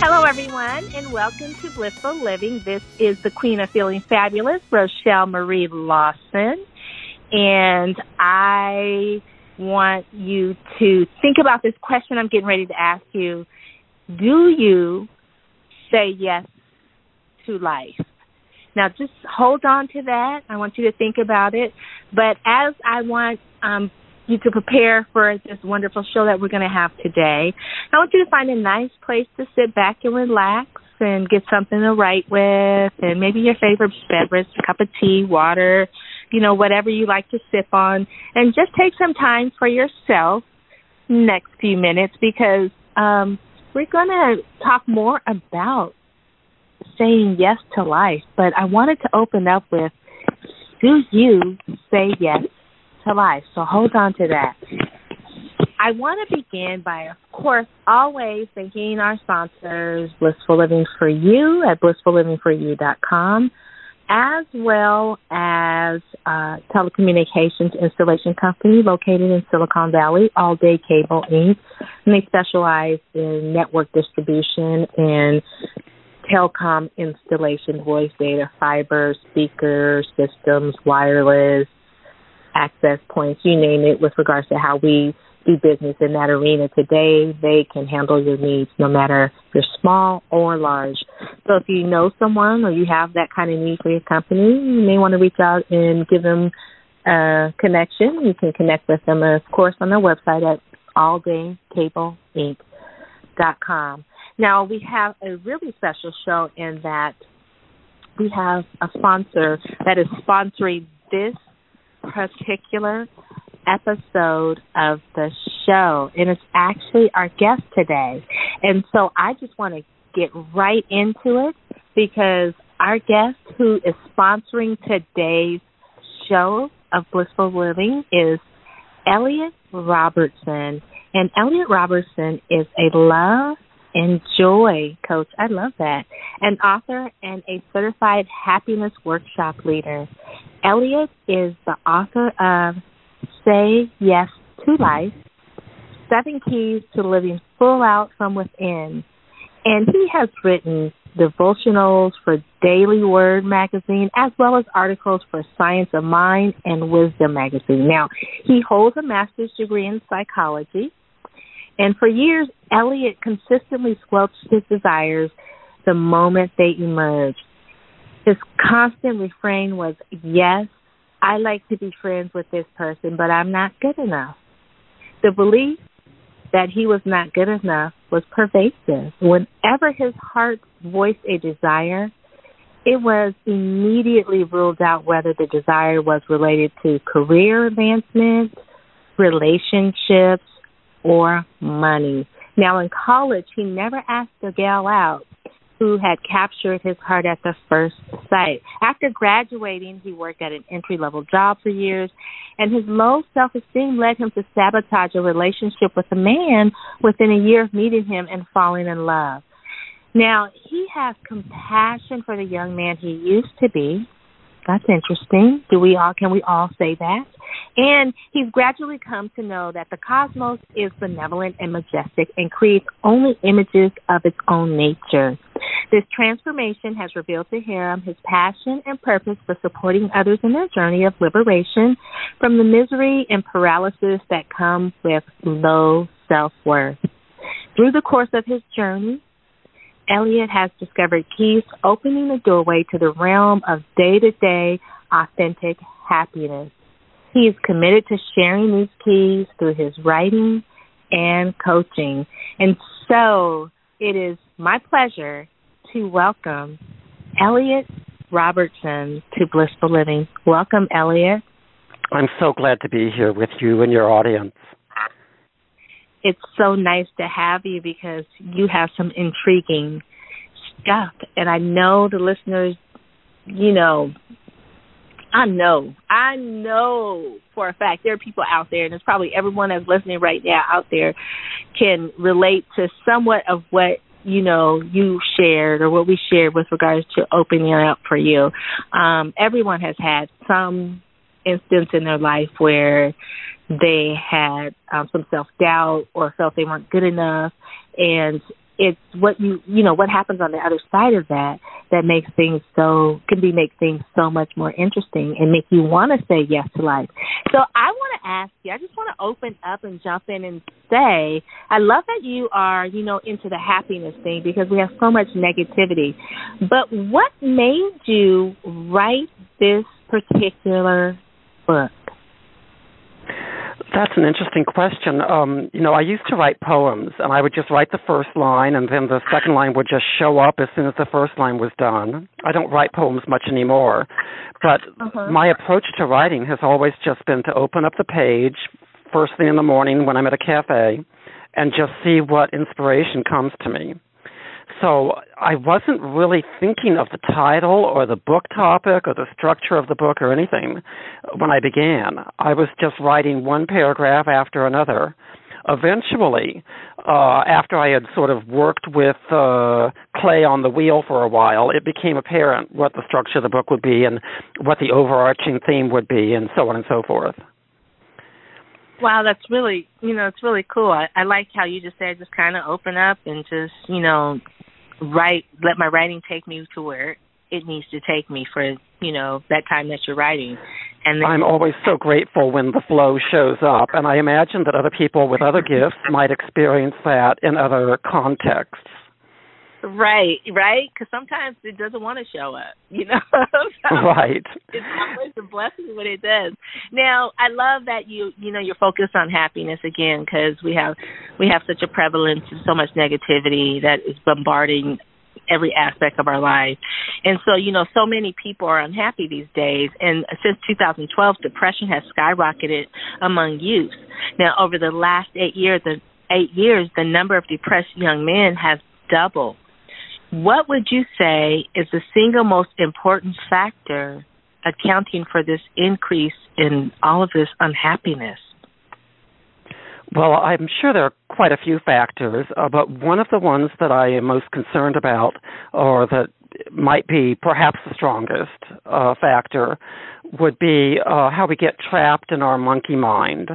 Hello, everyone, and welcome to Blissful Living. This is the Queen of Feeling Fabulous, Rochelle Marie Lawson. And I want you to think about this question I'm getting ready to ask you. Do you say yes to life? Now, just hold on to that. I want you to think about it. But as I want um, you to prepare for this wonderful show that we're going to have today, I want you to find a nice place to sit back and relax and get something to write with, and maybe your favorite beverage, a cup of tea, water, you know, whatever you like to sip on, and just take some time for yourself next few minutes because um, we're going to talk more about saying yes to life. But I wanted to open up with do you say yes to life? So hold on to that. I want to begin by, of course, always thanking our sponsors, Blissful Living for You at blissfullivingforyou.com, as well as uh, telecommunications installation company located in Silicon Valley, All Day Cable Inc. And they specialize in network distribution and telecom installation, voice data, fiber, speakers, systems, wireless, access points, you name it, with regards to how we do business in that arena today. They can handle your needs no matter if you're small or large. So if you know someone or you have that kind of need for your company, you may want to reach out and give them a connection. You can connect with them, of course, on their website at alldaycableinc.com. Now, we have a really special show in that we have a sponsor that is sponsoring this particular episode of the show, and it's actually our guest today. And so I just want to get right into it because our guest who is sponsoring today's show of Blissful Living is Elliot Robertson. And Elliot Robertson is a love and joy coach. I love that. An author and a certified happiness workshop leader. Elliot is the author of Say Yes to Life, Seven Keys to Living Full Out from Within. And he has written devotionals for Daily Word magazine as well as articles for Science of Mind and Wisdom magazine. Now, he holds a master's degree in psychology and for years, Elliot consistently squelched his desires the moment they emerged. His constant refrain was, Yes, I like to be friends with this person, but I'm not good enough. The belief that he was not good enough was pervasive. Whenever his heart voiced a desire, it was immediately ruled out whether the desire was related to career advancement, relationships, or money. Now, in college, he never asked a gal out who had captured his heart at the first sight. After graduating, he worked at an entry level job for years, and his low self esteem led him to sabotage a relationship with a man within a year of meeting him and falling in love. Now, he has compassion for the young man he used to be. That's interesting. Do we all can we all say that? And he's gradually come to know that the cosmos is benevolent and majestic and creates only images of its own nature. This transformation has revealed to him his passion and purpose for supporting others in their journey of liberation from the misery and paralysis that come with low self worth. Through the course of his journey, Elliot has discovered keys opening the doorway to the realm of day to day authentic happiness. He is committed to sharing these keys through his writing and coaching. And so it is my pleasure to welcome Elliot Robertson to Blissful Living. Welcome, Elliot. I'm so glad to be here with you and your audience. It's so nice to have you because you have some intriguing stuff. And I know the listeners, you know, I know, I know for a fact there are people out there, and it's probably everyone that's listening right now out there can relate to somewhat of what you know you shared or what we shared with regards to opening up for you. Um, everyone has had some instance in their life where they had um, some self doubt or felt they weren't good enough, and it's what you you know what happens on the other side of that that makes things so can be make things so much more interesting and make you want to say yes to life. So I want to ask you. I just want to open up and jump in and say I love that you are you know into the happiness thing because we have so much negativity. But what made you write this particular book? That's an interesting question. Um, you know, I used to write poems, and I would just write the first line, and then the second line would just show up as soon as the first line was done. I don't write poems much anymore, but uh-huh. my approach to writing has always just been to open up the page first thing in the morning when I'm at a cafe, and just see what inspiration comes to me. So I wasn't really thinking of the title or the book topic or the structure of the book or anything when I began. I was just writing one paragraph after another. Eventually, uh, after I had sort of worked with uh, clay on the wheel for a while, it became apparent what the structure of the book would be and what the overarching theme would be, and so on and so forth. Wow, that's really you know it's really cool. I, I like how you just said just kind of open up and just you know write let my writing take me to where it needs to take me for you know that time that you're writing and then, I'm always so grateful when the flow shows up and I imagine that other people with other gifts might experience that in other contexts. Right, right. Because sometimes it doesn't want to show up, you know. so right. It's always a blessing when it does. Now, I love that you, you know, you're focused on happiness again because we have, we have such a prevalence of so much negativity that is bombarding every aspect of our life. And so, you know, so many people are unhappy these days. And since 2012, depression has skyrocketed among youth. Now, over the last eight years, the eight years, the number of depressed young men has doubled. What would you say is the single most important factor accounting for this increase in all of this unhappiness? Well, I'm sure there are quite a few factors, uh, but one of the ones that I am most concerned about, or that might be perhaps the strongest uh, factor, would be uh, how we get trapped in our monkey mind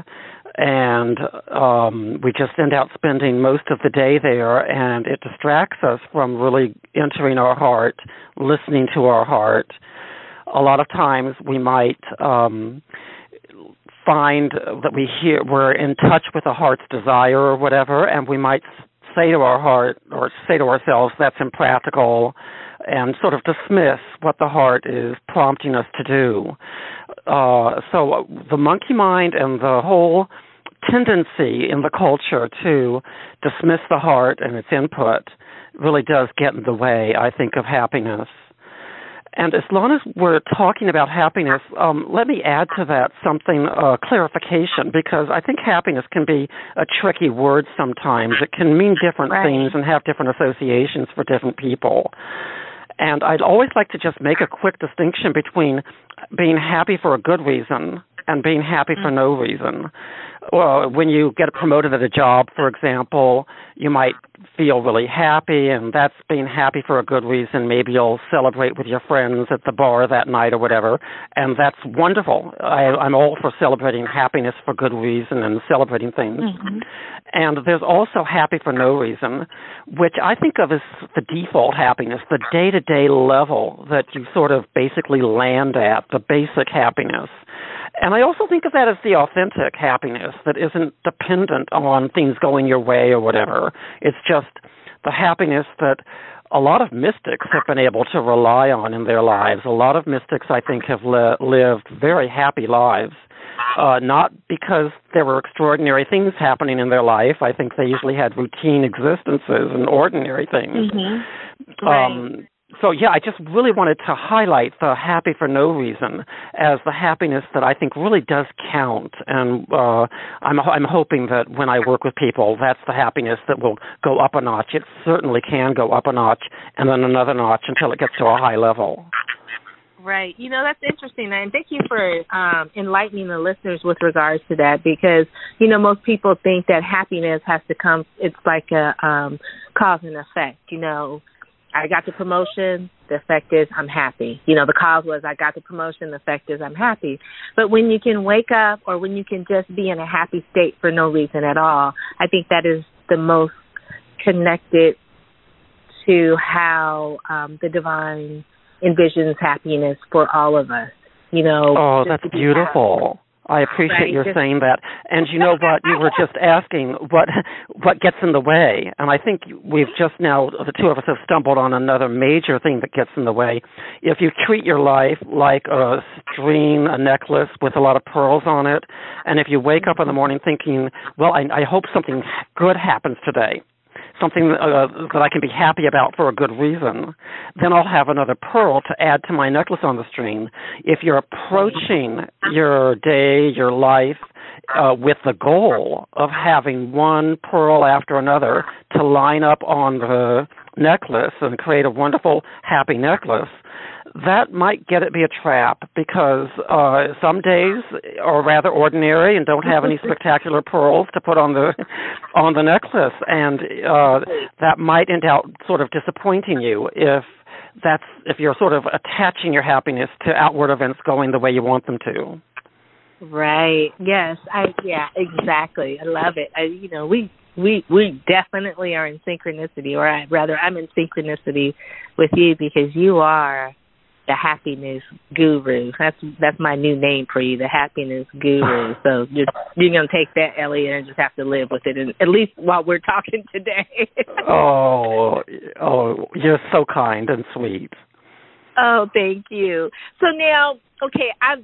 and um, we just end up spending most of the day there, and it distracts us from really entering our heart, listening to our heart. A lot of times we might um, find that we hear we're in touch with a heart's desire or whatever, and we might say to our heart or say to ourselves that's impractical and sort of dismiss what the heart is prompting us to do. Uh, so the monkey mind and the whole tendency in the culture to dismiss the heart and its input really does get in the way, I think, of happiness. And as long as we're talking about happiness, um, let me add to that something, uh, clarification, because I think happiness can be a tricky word sometimes. It can mean different right. things and have different associations for different people. And I'd always like to just make a quick distinction between being happy for a good reason and being happy for no reason. Well, when you get promoted at a job, for example, you might feel really happy, and that's being happy for a good reason. Maybe you'll celebrate with your friends at the bar that night or whatever, and that's wonderful. I, I'm all for celebrating happiness for good reason and celebrating things. Mm-hmm. And there's also happy for no reason, which I think of as the default happiness, the day to day level that you sort of basically land at, the basic happiness. And I also think of that as the authentic happiness that isn't dependent on things going your way or whatever. It's just the happiness that a lot of mystics have been able to rely on in their lives. A lot of mystics, I think, have li- lived very happy lives. Uh, not because there were extraordinary things happening in their life. I think they usually had routine existences and ordinary things. Mm-hmm. Right. Um, so yeah, I just really wanted to highlight the happy for no reason as the happiness that I think really does count, and uh, I'm I'm hoping that when I work with people, that's the happiness that will go up a notch. It certainly can go up a notch, and then another notch until it gets to a high level. Right. You know, that's interesting. And thank you for um, enlightening the listeners with regards to that because, you know, most people think that happiness has to come, it's like a um, cause and effect. You know, I got the promotion, the effect is I'm happy. You know, the cause was I got the promotion, the effect is I'm happy. But when you can wake up or when you can just be in a happy state for no reason at all, I think that is the most connected to how um, the divine envisions happiness for all of us. You know. Oh, that's beautiful. I appreciate right. your saying that. And you know what? You were just asking what what gets in the way, and I think we've just now the two of us have stumbled on another major thing that gets in the way. If you treat your life like a string, a necklace with a lot of pearls on it, and if you wake up in the morning thinking, "Well, I, I hope something good happens today," something uh, that I can be happy about for a good reason, then I'll have another pearl to add to my necklace on the string. If you're approaching your day, your life, uh, with the goal of having one pearl after another to line up on the necklace and create a wonderful, happy necklace, that might get it be a trap because uh some days are rather ordinary and don't have any spectacular pearls to put on the on the necklace. And uh that might end up sort of disappointing you if that's if you're sort of attaching your happiness to outward events going the way you want them to. Right. Yes. I yeah exactly. I love it. I, you know we we we definitely are in synchronicity or I, rather i'm in synchronicity with you because you are the happiness guru. That's that's my new name for you, the happiness guru. So you're, you're gonna take that, Elliot, and just have to live with it, and at least while we're talking today. oh, oh, you're so kind and sweet. Oh, thank you. So now, okay, I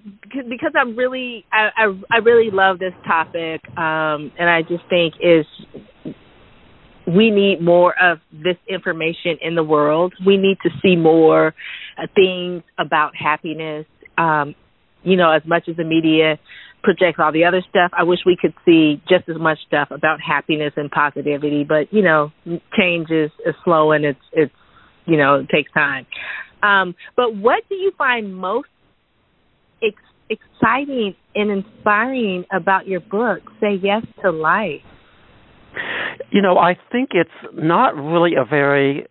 because I'm really I I, I really love this topic, um, and I just think is we need more of this information in the world. We need to see more things about happiness. Um, you know, as much as the media projects all the other stuff, I wish we could see just as much stuff about happiness and positivity. But you know, change is, is slow and it's it's you know it takes time. Um, but what do you find most ex- exciting and inspiring about your book? Say yes to life. You know, I think it's not really a very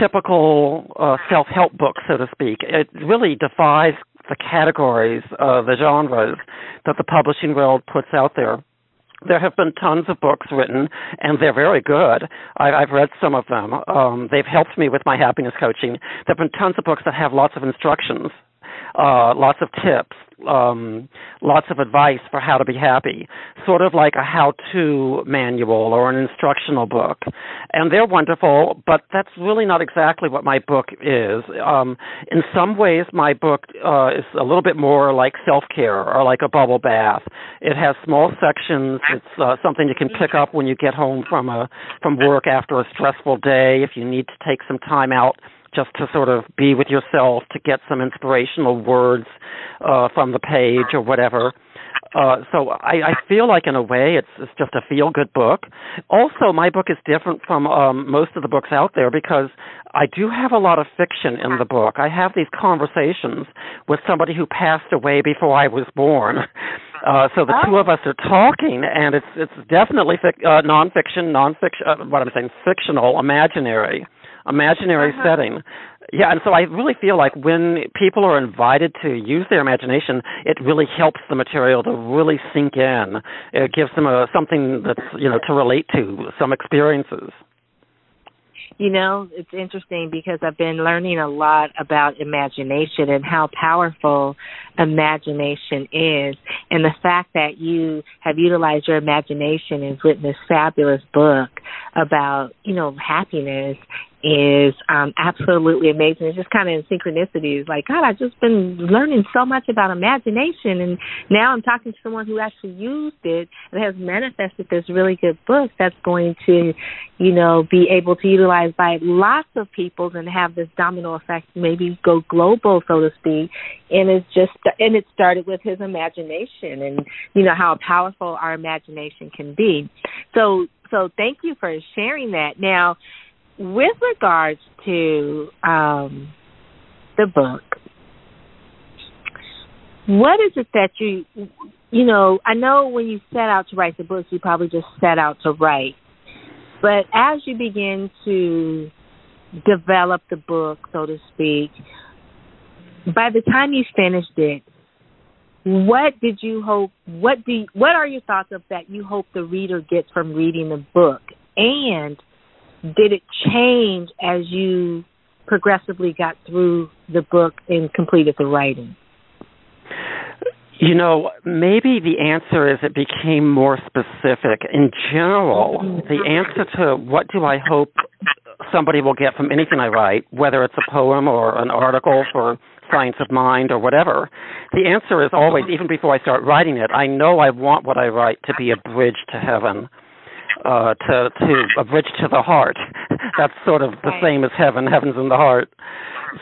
typical uh, self-help book, so to speak. It really defies the categories, uh, the genres that the publishing world puts out there. There have been tons of books written, and they're very good. I, I've read some of them. Um, they've helped me with my happiness coaching. There have been tons of books that have lots of instructions, uh, lots of tips, um, lots of advice for how to be happy, sort of like a how-to manual or an instructional book. And they're wonderful, but that's really not exactly what my book is. Um, in some ways, my book uh, is a little bit more like self-care or like a bubble bath. It has small sections. It's uh, something you can pick up when you get home from a from work after a stressful day. If you need to take some time out just to sort of be with yourself to get some inspirational words uh, from the page or whatever. Uh, so I, I feel like in a way it's, it's just a feel good book. Also, my book is different from um, most of the books out there because I do have a lot of fiction in the book. I have these conversations with somebody who passed away before I was born. Uh, so the oh. two of us are talking, and it's it's definitely fic- uh, nonfiction, nonfiction. Uh, what I'm saying, fictional, imaginary imaginary uh-huh. setting. Yeah, and so I really feel like when people are invited to use their imagination, it really helps the material to really sink in. It gives them a something that's you know to relate to, some experiences. You know, it's interesting because I've been learning a lot about imagination and how powerful imagination is. And the fact that you have utilized your imagination and written this fabulous book about, you know, happiness is um, absolutely amazing. It's just kind of in synchronicities. Like, God, I've just been learning so much about imagination, and now I'm talking to someone who actually used it and has manifested this really good book that's going to, you know, be able to utilize by lots of people and have this domino effect, maybe go global, so to speak. And it's just, and it started with his imagination, and you know how powerful our imagination can be. So, so thank you for sharing that. Now with regards to um, the book, what is it that you you know i know when you set out to write the book you probably just set out to write. But as you begin to develop the book so to speak by the time you finished it what did you hope what do what are your thoughts of that you hope the reader gets from reading the book? And did it change as you progressively got through the book and completed the writing you know, maybe the answer is it became more specific. In general, the answer to what do I hope somebody will get from anything I write, whether it's a poem or an article for Science of Mind or whatever, the answer is always, even before I start writing it, I know I want what I write to be a bridge to heaven. Uh, to to a bridge to the heart. That's sort of the same as heaven. Heaven's in the heart.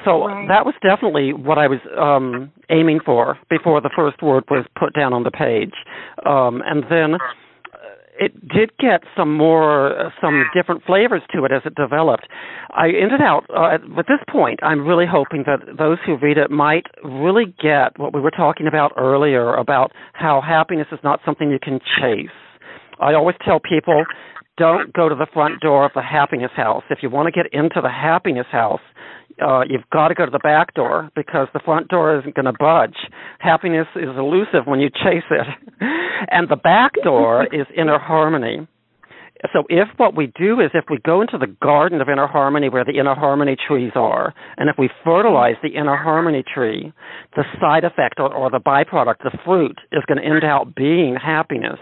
So right. that was definitely what I was um, aiming for before the first word was put down on the page, um, and then it did get some more uh, some different flavors to it as it developed. I ended out uh, at this point. I'm really hoping that those who read it might really get what we were talking about earlier about how happiness is not something you can chase. I always tell people don't go to the front door of the happiness house. If you want to get into the happiness house, uh, you've got to go to the back door because the front door isn't going to budge. Happiness is elusive when you chase it. and the back door is inner harmony. So if what we do is if we go into the garden of inner harmony where the inner harmony trees are, and if we fertilize the inner harmony tree, the side effect or, or the byproduct, the fruit, is going to end out being happiness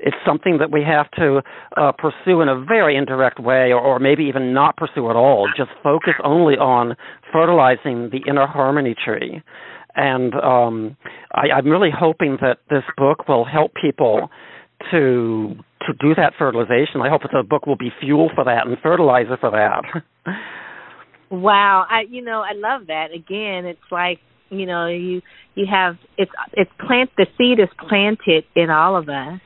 it's something that we have to uh, pursue in a very indirect way, or, or maybe even not pursue at all. Just focus only on fertilizing the inner harmony tree. And um, I, I'm really hoping that this book will help people to to do that fertilization. I hope that the book will be fuel for that and fertilizer for that. wow, I you know I love that. Again, it's like you know you you have it's it's plant the seed is planted in all of us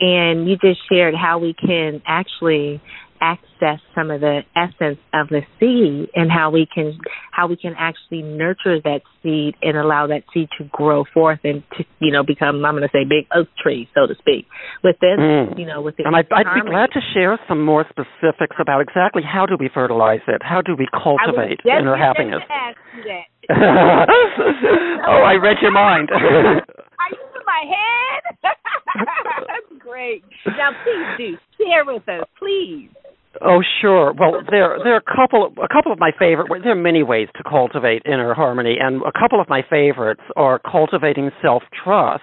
and you just shared how we can actually access some of the essence of the seed and how we can how we can actually nurture that seed and allow that seed to grow forth and to you know become I'm going to say big oak tree so to speak. Within mm. you know within and I'd, I'd be glad to share some more specifics about exactly how do we fertilize it? How do we cultivate inner happiness? oh I read your mind. are you in my head that's great now please do share with us please Oh, sure. Well, there there are a couple a couple of my favorite. There are many ways to cultivate inner harmony, and a couple of my favorites are cultivating self trust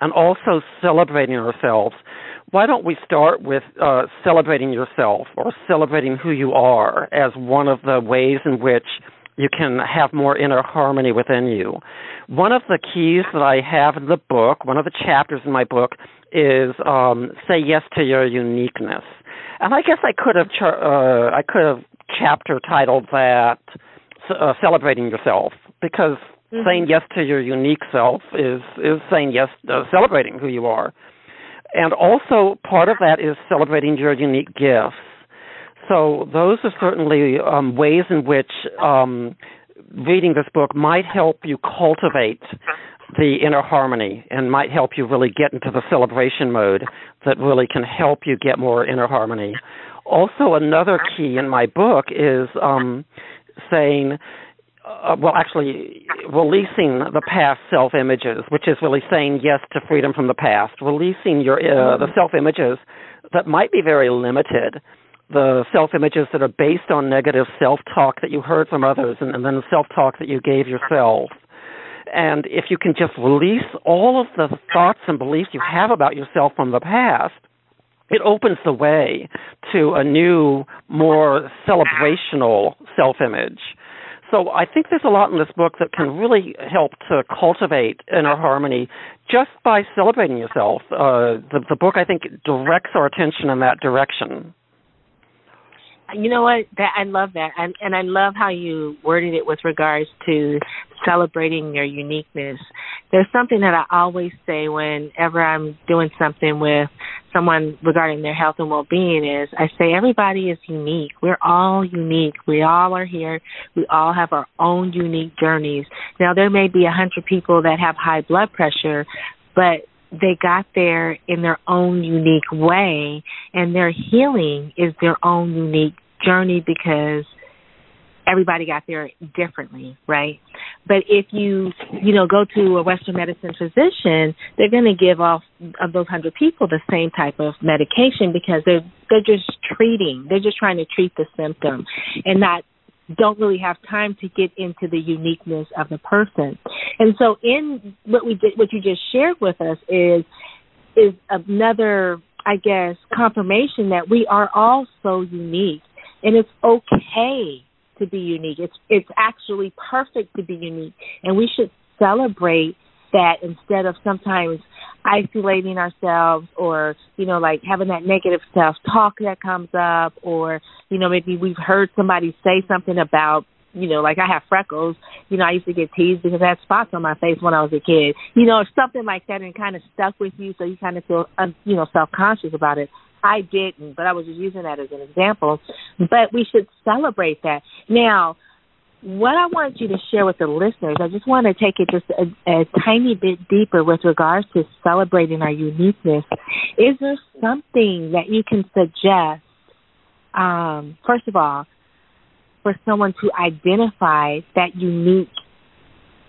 and also celebrating ourselves. Why don't we start with uh, celebrating yourself or celebrating who you are as one of the ways in which you can have more inner harmony within you. One of the keys that I have in the book, one of the chapters in my book, is um, say yes to your uniqueness and I guess I could have uh, I could have chapter titled that uh, "Celebrating Yourself" because mm-hmm. saying yes to your unique self is is saying yes, uh, celebrating who you are, and also part of that is celebrating your unique gifts. So those are certainly um, ways in which um, reading this book might help you cultivate the inner harmony and might help you really get into the celebration mode that really can help you get more inner harmony. Also, another key in my book is um, saying, uh, well, actually, releasing the past self images, which is really saying yes to freedom from the past, releasing your uh, the self images that might be very limited the self images that are based on negative self talk that you heard from others and, and then the self talk that you gave yourself. And if you can just release all of the thoughts and beliefs you have about yourself from the past, it opens the way to a new, more celebrational self image. So I think there's a lot in this book that can really help to cultivate inner harmony just by celebrating yourself. Uh, the, the book, I think, directs our attention in that direction you know what that i love that and and i love how you worded it with regards to celebrating your uniqueness there's something that I always say whenever I'm doing something with someone regarding their health and well-being is I say everybody is unique. We're all unique. We all are here. We all have our own unique journeys. Now there may be a hundred people that have high blood pressure, but they got there in their own unique way and their healing is their own unique journey because everybody got there differently, right? But if you, you know, go to a Western medicine physician, they're going to give off of those hundred people the same type of medication because they're they're just treating. They're just trying to treat the symptom, and not don't really have time to get into the uniqueness of the person. And so, in what we did, what you just shared with us is is another, I guess, confirmation that we are all so unique, and it's okay to be unique. It's it's actually perfect to be unique, and we should celebrate that instead of sometimes isolating ourselves or you know like having that negative self talk that comes up or you know maybe we've heard somebody say something about you know like I have freckles you know I used to get teased because I had spots on my face when I was a kid you know something like that and kind of stuck with you so you kind of feel um, you know self conscious about it I didn't, but I was just using that as an example. But we should celebrate that. Now, what I want you to share with the listeners, I just want to take it just a, a tiny bit deeper with regards to celebrating our uniqueness. Is there something that you can suggest, um, first of all, for someone to identify that unique,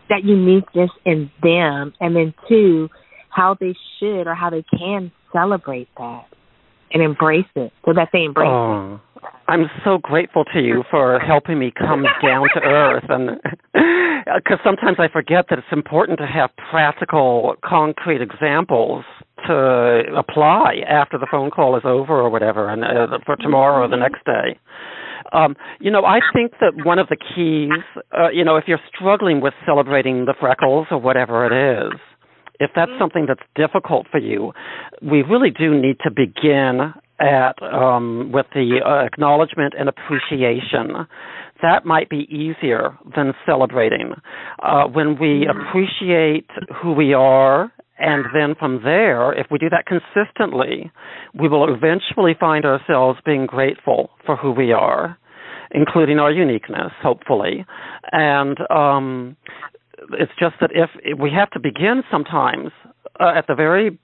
that uniqueness in them, and then two, how they should or how they can celebrate that? and embrace it so that they embrace oh, it. I'm so grateful to you for helping me come down to earth and because sometimes I forget that it's important to have practical concrete examples to apply after the phone call is over or whatever and uh, for tomorrow or the next day. Um, you know, I think that one of the keys, uh, you know, if you're struggling with celebrating the freckles or whatever it is, if that's mm-hmm. something that's difficult for you, we really do need to begin at um, with the uh, acknowledgement and appreciation. That might be easier than celebrating. Uh, when we appreciate who we are and then from there, if we do that consistently, we will eventually find ourselves being grateful for who we are, including our uniqueness, hopefully. And um, it's just that if, if we have to begin sometimes uh, at the very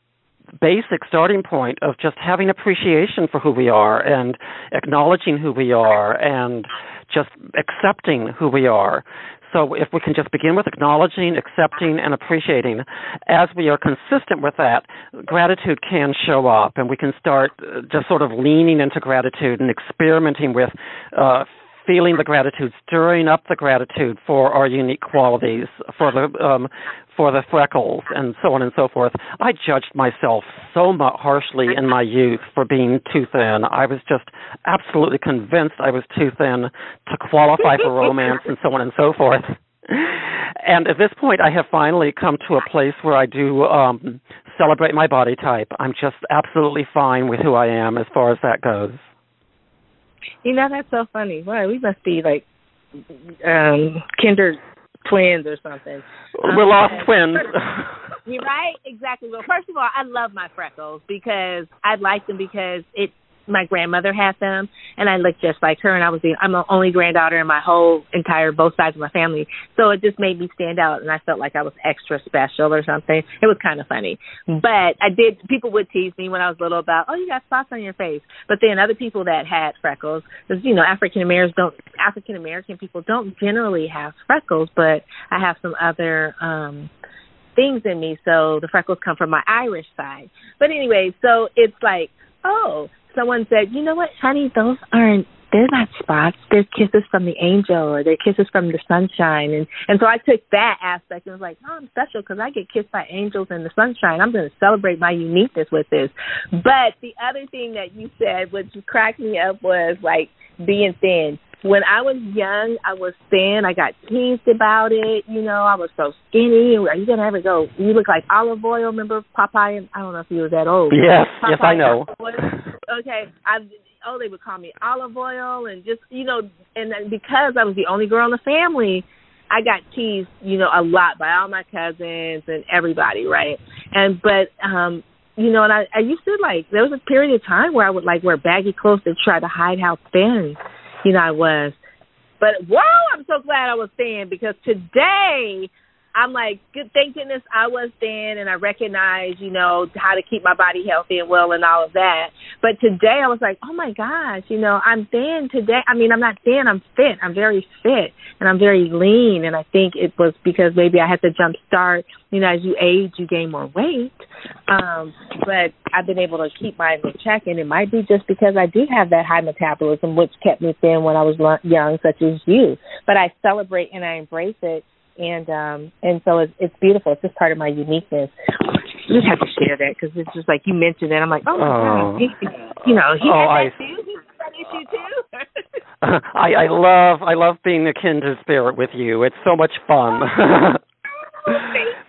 basic starting point of just having appreciation for who we are and acknowledging who we are and just accepting who we are. So if we can just begin with acknowledging, accepting, and appreciating, as we are consistent with that, gratitude can show up, and we can start uh, just sort of leaning into gratitude and experimenting with uh, feeling the gratitude, stirring up the gratitude for our unique qualities, for the um, for the freckles, and so on and so forth. I judged myself so much harshly in my youth for being too thin. I was just absolutely convinced I was too thin to qualify for romance, and so on and so forth. And at this point, I have finally come to a place where I do um, celebrate my body type. I'm just absolutely fine with who I am as far as that goes. You know, that's so funny. Why we must be like um kinder twins or something. We're um, lost twins. You're right, exactly. Well, first of all, I love my freckles because I like them because it my grandmother had them, and I looked just like her. And I was the I'm the only granddaughter in my whole entire both sides of my family, so it just made me stand out, and I felt like I was extra special or something. It was kind of funny, but I did. People would tease me when I was little about, oh, you got spots on your face. But then other people that had freckles, because you know African Americans don't African American people don't generally have freckles, but I have some other. um things in me so the freckles come from my irish side but anyway so it's like oh someone said, you know what, honey, those aren't they're not spots. They're kisses from the angel, or they're kisses from the sunshine. And and so I took that aspect and was like, oh, I'm special because I get kissed by angels in the sunshine. I'm going to celebrate my uniqueness with this. But the other thing that you said, which cracked me up, was like being thin when I was young, I was thin. I got teased about it. You know, I was so skinny. Are you gonna ever go? You look like Olive Oyl. Remember Popeye? I don't know if you were that old. Yes, Popeye yes, I know. Okay, I oh they would call me Olive Oyl and just you know, and then because I was the only girl in the family, I got teased, you know, a lot by all my cousins and everybody, right? And but um you know, and I I used to like there was a period of time where I would like wear baggy clothes to try to hide how thin, you know, I was. But whoa, I'm so glad I was thin because today I'm like, good, thank goodness I was thin and I recognize, you know, how to keep my body healthy and well and all of that. But today I was like, oh my gosh, you know, I'm thin today. I mean, I'm not thin, I'm fit. I'm very fit and I'm very lean. And I think it was because maybe I had to jump start, you know, as you age, you gain more weight. Um, but I've been able to keep mine in check and it might be just because I do have that high metabolism, which kept me thin when I was young, such as you. But I celebrate and I embrace it and um and so it's it's beautiful. It's just part of my uniqueness. I just have to share that because it's just like you mentioned it. I'm like, oh my oh. god, he, you know, he oh, had that I, too. He's that issue too. I I love I love being a kindred spirit with you. It's so much fun. Thank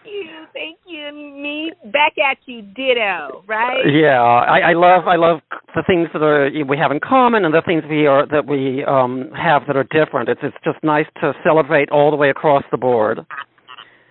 you. Me back at you, ditto. Right? Yeah, I, I love I love the things that are we have in common and the things we are that we um have that are different. It's it's just nice to celebrate all the way across the board.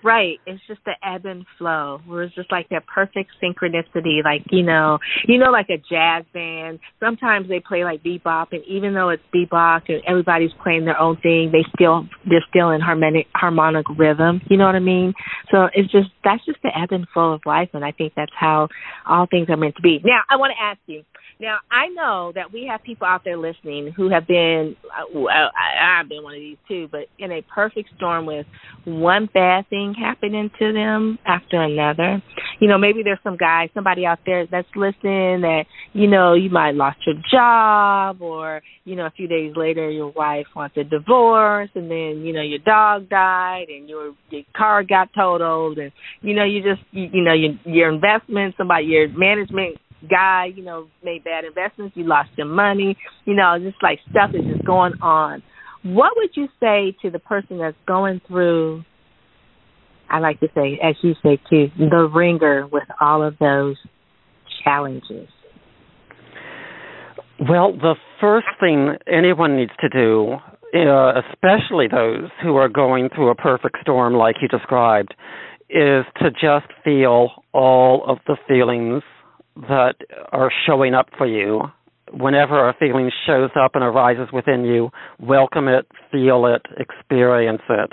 Right. It's just the ebb and flow. Where it's just like that perfect synchronicity, like, you know you know, like a jazz band. Sometimes they play like bebop and even though it's bebop and everybody's playing their own thing, they still they're still in harmonic harmonic rhythm. You know what I mean? So it's just that's just the ebb and flow of life and I think that's how all things are meant to be. Now I want to ask you, now, I know that we have people out there listening who have been, well, I, I've been one of these too, but in a perfect storm with one bad thing happening to them after another. You know, maybe there's some guy, somebody out there that's listening that, you know, you might lost your job or, you know, a few days later your wife wants a divorce and then, you know, your dog died and your your car got totaled and, you know, you just, you, you know, your, your investment, somebody, your management guy, you know, made bad investments, you lost your money, you know, just like stuff is just going on. What would you say to the person that's going through I like to say, as you say too, the ringer with all of those challenges? Well, the first thing anyone needs to do, uh, especially those who are going through a perfect storm like you described, is to just feel all of the feelings that are showing up for you. Whenever a feeling shows up and arises within you, welcome it, feel it, experience it.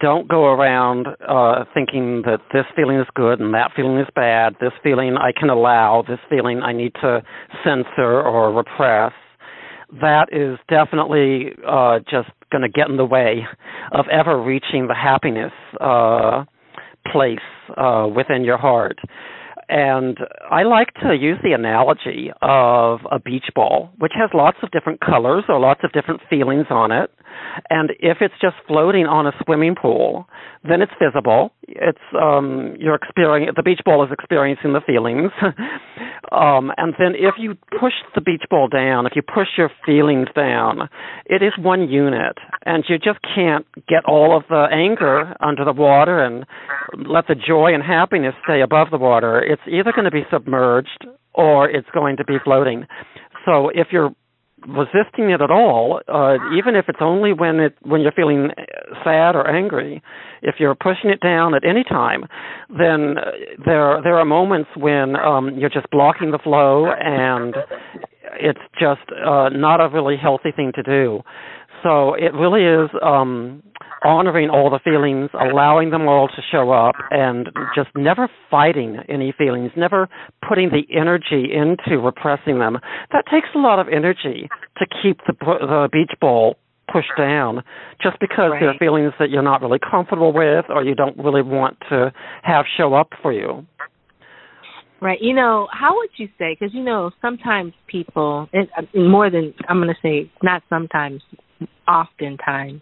Don't go around uh, thinking that this feeling is good and that feeling is bad. This feeling I can allow. This feeling I need to censor or repress. That is definitely uh, just going to get in the way of ever reaching the happiness uh, place uh, within your heart. And I like to use the analogy of a beach ball, which has lots of different colors or lots of different feelings on it. And if it's just floating on a swimming pool, then it's visible. It's um, you're experiencing the beach ball is experiencing the feelings. um, and then if you push the beach ball down, if you push your feelings down, it is one unit, and you just can't get all of the anger under the water and let the joy and happiness stay above the water. It's either going to be submerged or it's going to be floating. So if you're resisting it at all, uh, even if it's only when it when you're feeling sad or angry, if you're pushing it down at any time, then there there are moments when um, you're just blocking the flow, and it's just uh, not a really healthy thing to do. So it really is um, honoring all the feelings, allowing them all to show up, and just never fighting any feelings, never putting the energy into repressing them. That takes a lot of energy to keep the, the beach ball pushed down just because right. there are feelings that you're not really comfortable with or you don't really want to have show up for you. Right. You know, how would you say? Because you know, sometimes people, more than I'm going to say, not sometimes, oftentimes,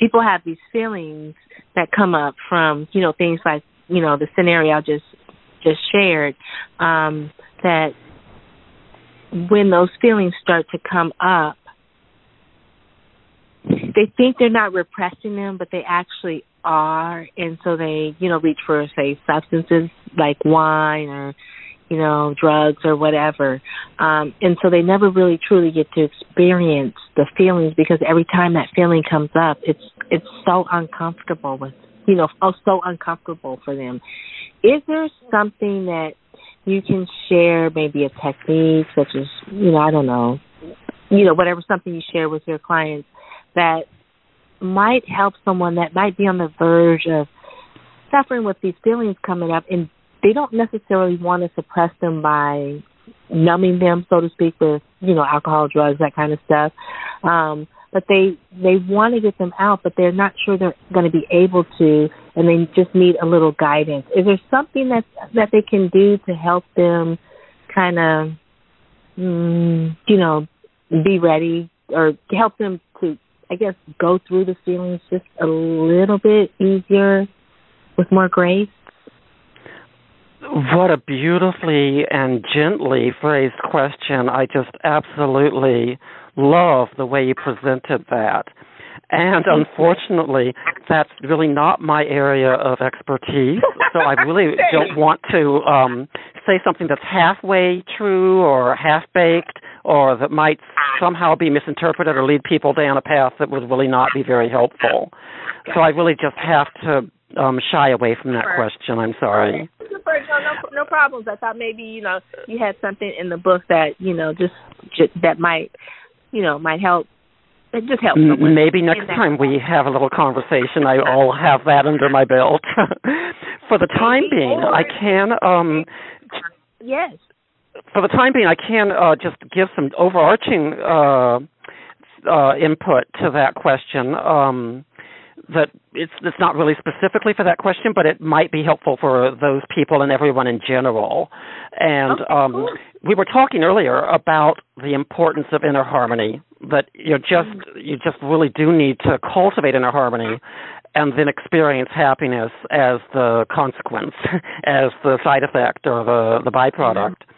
people have these feelings that come up from you know things like you know the scenario I just just shared um, that when those feelings start to come up they think they're not repressing them but they actually are and so they you know reach for say substances like wine or you know, drugs or whatever. Um, and so they never really truly get to experience the feelings because every time that feeling comes up, it's it's so uncomfortable with you know, oh, so uncomfortable for them. Is there something that you can share, maybe a technique such as, you know, I don't know, you know, whatever something you share with your clients that might help someone that might be on the verge of suffering with these feelings coming up and they don't necessarily want to suppress them by numbing them, so to speak, with, you know, alcohol, drugs, that kind of stuff. Um, but they they want to get them out, but they're not sure they're going to be able to, and they just need a little guidance. Is there something that that they can do to help them, kind of, mm, you know, be ready or help them I guess, go through the feelings just a little bit easier with more grace? What a beautifully and gently phrased question. I just absolutely love the way you presented that. And unfortunately, that's really not my area of expertise. So I really don't want to um, say something that's halfway true or half baked or that might somehow be misinterpreted or lead people down a path that would really not be very helpful. So I really just have to um, shy away from that question. I'm sorry. No, no, problems. I thought maybe you know you had something in the book that you know just, just that might you know, might help. It just helps. Maybe next time we have a little conversation, I, will have that under my belt. For the time being, I can. um Yes. For the time being, I can uh, just give some overarching uh, uh, input to that question. Um, that it's it's not really specifically for that question, but it might be helpful for those people and everyone in general. And okay, um, cool. we were talking earlier about the importance of inner harmony. That you just you just really do need to cultivate inner harmony, and then experience happiness as the consequence, as the side effect or the the byproduct. Mm-hmm.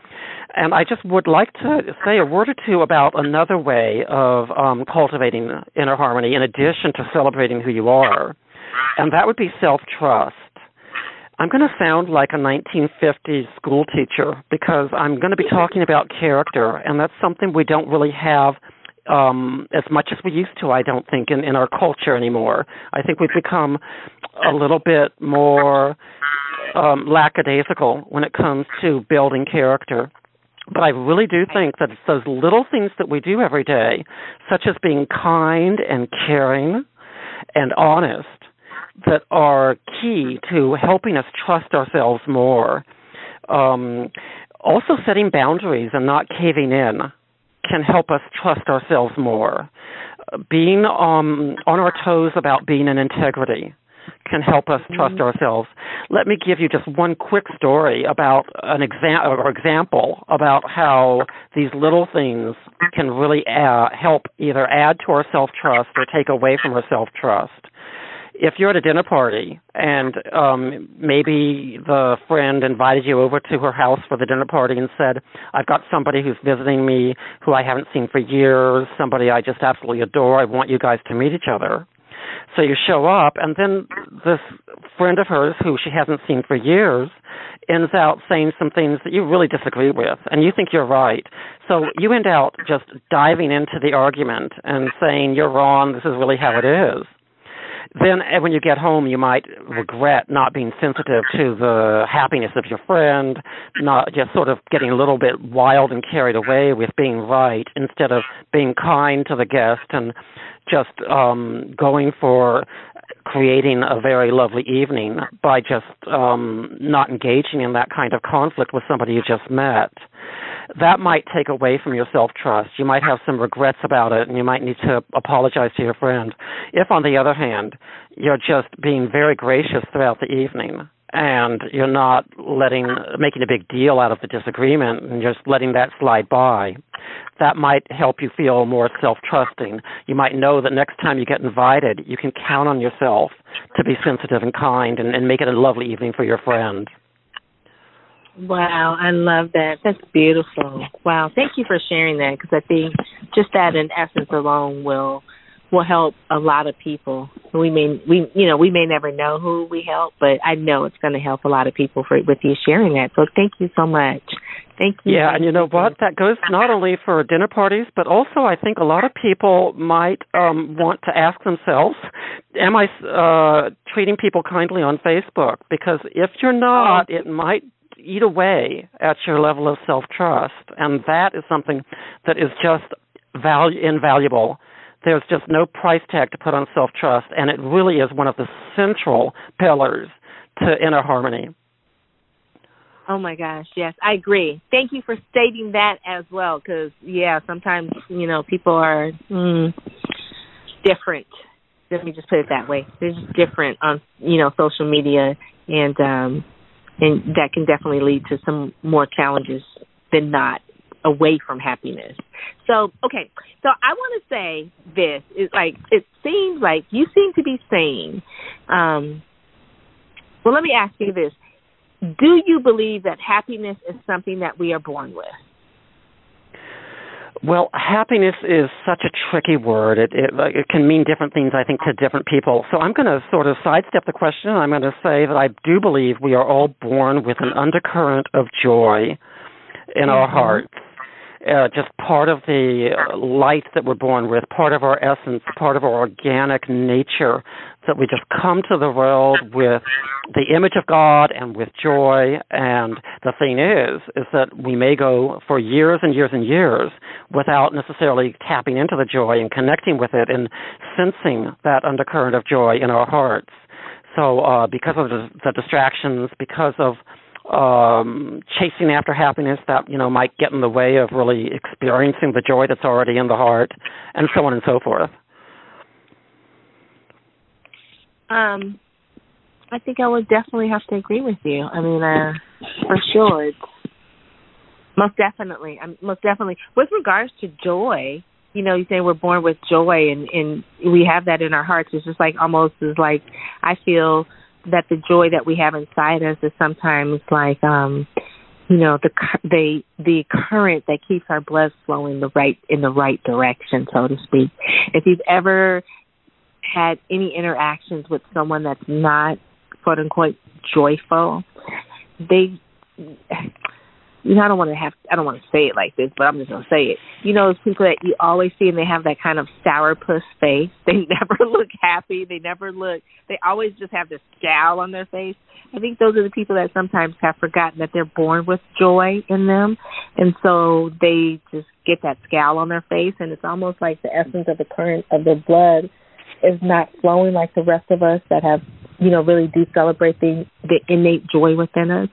And I just would like to say a word or two about another way of um, cultivating inner harmony in addition to celebrating who you are, and that would be self trust. I'm going to sound like a 1950s school teacher because I'm going to be talking about character, and that's something we don't really have um, as much as we used to, I don't think, in, in our culture anymore. I think we've become a little bit more um, lackadaisical when it comes to building character. But I really do think that it's those little things that we do every day, such as being kind and caring and honest, that are key to helping us trust ourselves more. Um, also, setting boundaries and not caving in can help us trust ourselves more. Being um, on our toes about being in integrity can help us trust mm-hmm. ourselves. Let me give you just one quick story about an exa- or example about how these little things can really uh, help either add to our self trust or take away from our self trust. If you're at a dinner party and um maybe the friend invited you over to her house for the dinner party and said, "I've got somebody who's visiting me who I haven't seen for years, somebody I just absolutely adore. I want you guys to meet each other." So you show up, and then this friend of hers, who she hasn't seen for years, ends out saying some things that you really disagree with, and you think you're right. So you end out just diving into the argument and saying, You're wrong, this is really how it is then when you get home you might regret not being sensitive to the happiness of your friend not just sort of getting a little bit wild and carried away with being right instead of being kind to the guest and just um going for creating a very lovely evening by just um not engaging in that kind of conflict with somebody you just met that might take away from your self trust. You might have some regrets about it and you might need to apologize to your friend. If, on the other hand, you're just being very gracious throughout the evening and you're not letting making a big deal out of the disagreement and just letting that slide by that might help you feel more self-trusting you might know that next time you get invited you can count on yourself to be sensitive and kind and, and make it a lovely evening for your friend Wow, I love that. That's beautiful. Wow, thank you for sharing that because I think just that in essence alone will will help a lot of people. We may we you know we may never know who we help, but I know it's going to help a lot of people for with you sharing that. So thank you so much. Thank you. Yeah, and you know what? That goes not only for dinner parties, but also I think a lot of people might um want to ask themselves, am I uh treating people kindly on Facebook? Because if you're not, it might eat away at your level of self-trust, and that is something that is just value invaluable. There's just no price tag to put on self-trust, and it really is one of the central pillars to inner harmony. Oh my gosh, yes, I agree. Thank you for stating that as well, because yeah, sometimes you know people are mm, different. Let me just put it that way. They're just different on you know social media, and um, and that can definitely lead to some more challenges than not away from happiness. So, okay, so I want to say this is like it seems like you seem to be saying. Um, well, let me ask you this: Do you believe that happiness is something that we are born with? Well, happiness is such a tricky word. It, it it can mean different things, I think, to different people. So I'm going to sort of sidestep the question. I'm going to say that I do believe we are all born with an undercurrent of joy in our Mm-hmm. hearts. Uh, just part of the light that we're born with, part of our essence, part of our organic nature, that we just come to the world with the image of God and with joy. And the thing is, is that we may go for years and years and years without necessarily tapping into the joy and connecting with it and sensing that undercurrent of joy in our hearts. So, uh, because of the, the distractions, because of um chasing after happiness that you know might get in the way of really experiencing the joy that's already in the heart and so on and so forth Um, I think I would definitely have to agree with you. I mean, uh, for sure, it's most definitely. I'm most definitely with regards to joy. You know, you say we're born with joy, and and we have that in our hearts. It's just like almost is like I feel that the joy that we have inside us is sometimes like um you know the the the current that keeps our blood flowing the right in the right direction so to speak. If you've ever had any interactions with someone that's not quote unquote joyful they you know, I don't want to have, I don't want to say it like this, but I'm just going to say it. You know, those people that you always see and they have that kind of sourpuss face. They never look happy. They never look, they always just have this scowl on their face. I think those are the people that sometimes have forgotten that they're born with joy in them. And so they just get that scowl on their face and it's almost like the essence of the current of their blood is not flowing like the rest of us that have you know really do celebrate the the innate joy within us.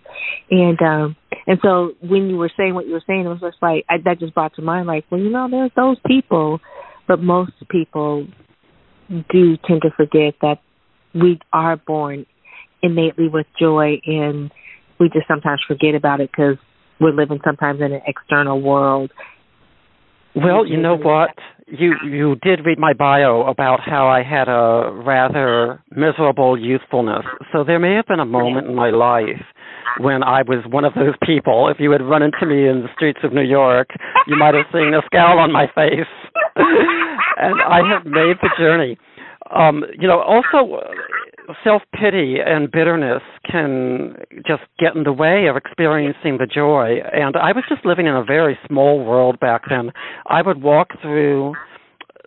And um and so when you were saying what you were saying it was just like I, that just brought to mind like well you know there's those people but most people do tend to forget that we are born innately with joy and we just sometimes forget about it because we're living sometimes in an external world well you know what you you did read my bio about how I had a rather miserable youthfulness. So there may have been a moment in my life when I was one of those people. If you had run into me in the streets of New York, you might have seen a scowl on my face. and I have made the journey. Um, you know, also self pity and bitterness can just get in the way of experiencing the joy. And I was just living in a very small world back then. I would walk through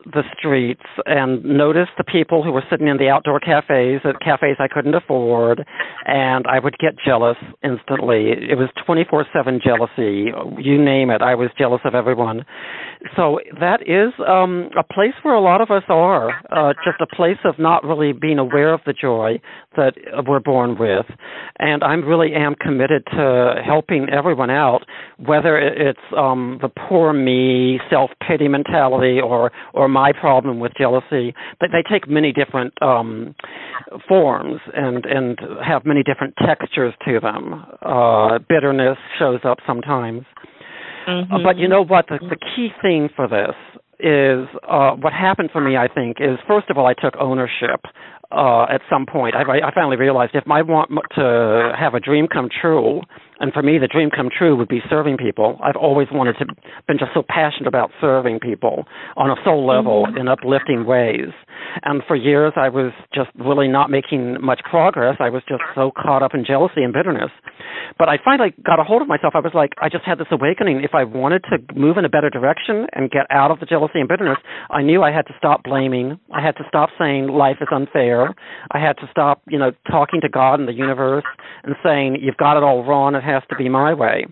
the streets and notice the people who were sitting in the outdoor cafes at cafes I couldn't afford and I would get jealous instantly. It was 24/7 jealousy. You name it, I was jealous of everyone. So that is um a place where a lot of us are, uh just a place of not really being aware of the joy that we're born with. And I really am committed to helping everyone out whether it's um the poor me self-pity mentality or or my problem with jealousy they, they take many different um forms and and have many different textures to them. Uh bitterness shows up sometimes. Mm-hmm. uh, but you know what? The the key thing for this is uh what happened for me i think is first of all i took ownership uh at some point. I i finally realized if i want to have a dream come true And for me, the dream come true would be serving people. I've always wanted to, been just so passionate about serving people on a soul level mm-hmm. in uplifting ways. And for years, I was just really not making much progress. I was just so caught up in jealousy and bitterness. But I finally got a hold of myself. I was like, I just had this awakening. If I wanted to move in a better direction and get out of the jealousy and bitterness, I knew I had to stop blaming. I had to stop saying life is unfair. I had to stop, you know, talking to God and the universe and saying, you've got it all wrong. It has to be my way.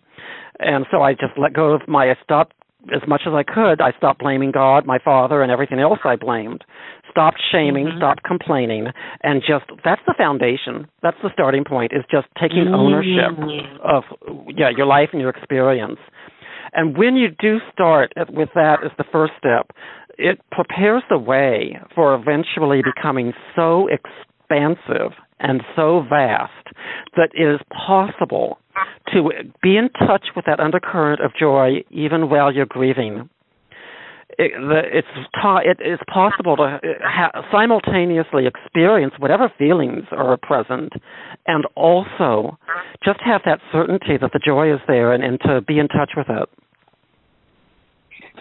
And so I just let go of my, I stopped as much as I could, I stopped blaming God, my father, and everything else I blamed. Stopped shaming, mm-hmm. stopped complaining, and just that's the foundation. That's the starting point. Is just taking mm-hmm. ownership of yeah your life and your experience. And when you do start with that as the first step, it prepares the way for eventually becoming so expansive and so vast that it is possible to be in touch with that undercurrent of joy even while you're grieving. It, the, it's ta- it is possible to ha- simultaneously experience whatever feelings are present, and also just have that certainty that the joy is there, and, and to be in touch with it.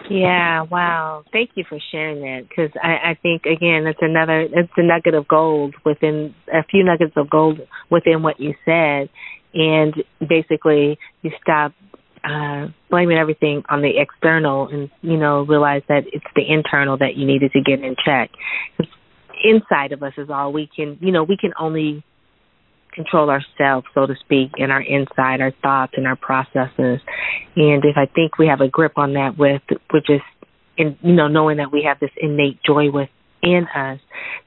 Yeah, wow. Thank you for sharing that because I, I think again it's another it's a nugget of gold within a few nuggets of gold within what you said, and basically you stop uh blaming everything on the external and you know realize that it's the internal that you needed to get in check. Inside of us is all we can you know we can only control ourselves, so to speak, in our inside, our thoughts and our processes. And if I think we have a grip on that with, we're just, in, you know, knowing that we have this innate joy within us,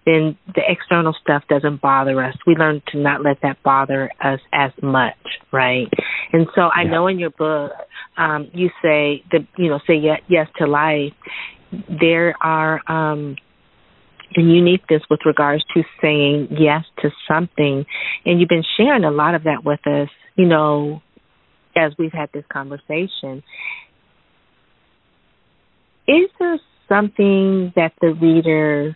then the external stuff doesn't bother us. We learn to not let that bother us as much, right? And so I yeah. know in your book, um, you say that, you know, say yes, yes to life. There are, um, and uniqueness with regards to saying yes to something. And you've been sharing a lot of that with us, you know, as we've had this conversation. Is there something that the reader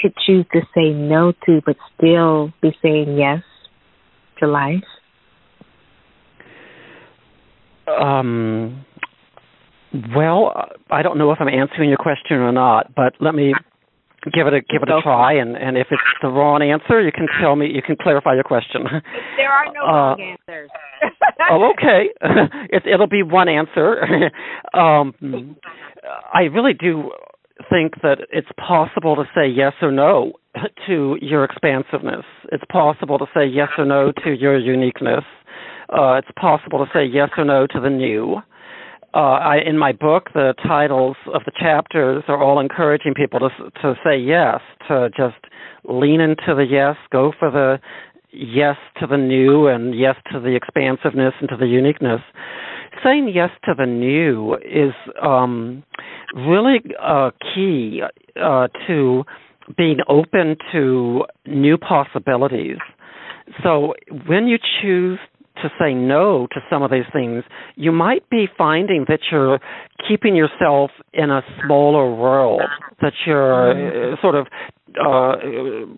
could choose to say no to, but still be saying yes to life? Um, well, I don't know if I'm answering your question or not, but let me give it a give it a try and and if it's the wrong answer you can tell me you can clarify your question. There are no uh, wrong answers. oh okay. It it'll be one answer. Um i really do think that it's possible to say yes or no to your expansiveness. It's possible to say yes or no to your uniqueness. Uh it's possible to say yes or no to the new uh, I, in my book, the titles of the chapters are all encouraging people to to say yes, to just lean into the yes, go for the yes to the new, and yes to the expansiveness and to the uniqueness. Saying yes to the new is um, really uh, key uh, to being open to new possibilities. So when you choose to say no to some of these things, you might be finding that you're keeping yourself in a smaller world, that you're mm-hmm. sort of uh,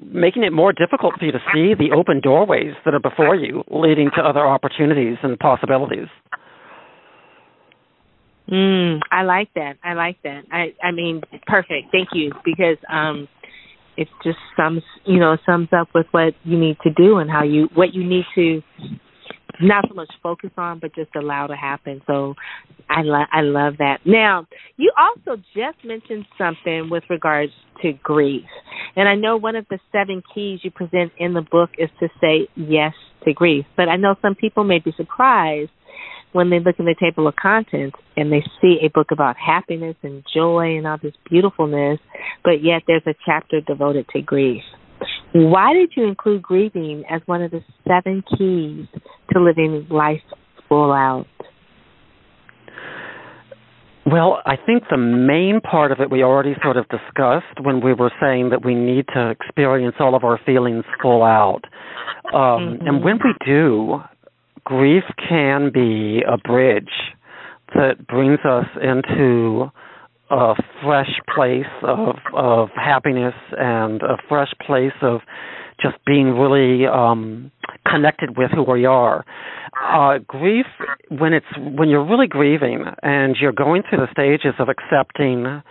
making it more difficult for you to see the open doorways that are before you, leading to other opportunities and possibilities. Mm, I like that. I like that. I I mean, perfect. Thank you because um it just sums you know sums up with what you need to do and how you what you need to not so much focus on, but just allow to happen. So I love I love that. Now, you also just mentioned something with regards to grief. And I know one of the seven keys you present in the book is to say yes to grief. But I know some people may be surprised when they look in the table of contents and they see a book about happiness and joy and all this beautifulness, but yet there's a chapter devoted to grief. Why did you include grieving as one of the seven keys to living life full out? Well, I think the main part of it we already sort of discussed when we were saying that we need to experience all of our feelings full out. Um, mm-hmm. And when we do, grief can be a bridge that brings us into a fresh place of of happiness and a fresh place of just being really um connected with who we are. uh, grief when it's when you're really grieving and you're going through the stages of accepting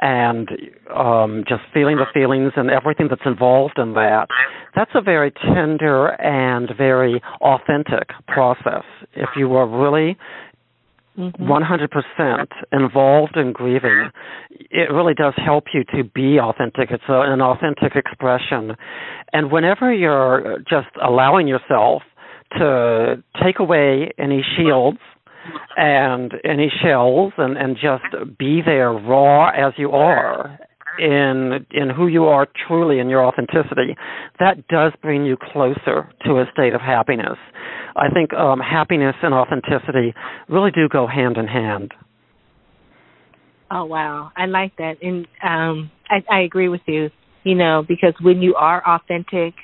and um just feeling the feelings and everything that's involved in that that's a very tender and very authentic process if you are really. Mm-hmm. 100% involved in grieving. It really does help you to be authentic. It's a, an authentic expression. And whenever you're just allowing yourself to take away any shields and any shells and and just be there raw as you are in in who you are truly in your authenticity that does bring you closer to a state of happiness. I think um happiness and authenticity really do go hand in hand. Oh wow. I like that. And um i i agree with you you know because when you are authentic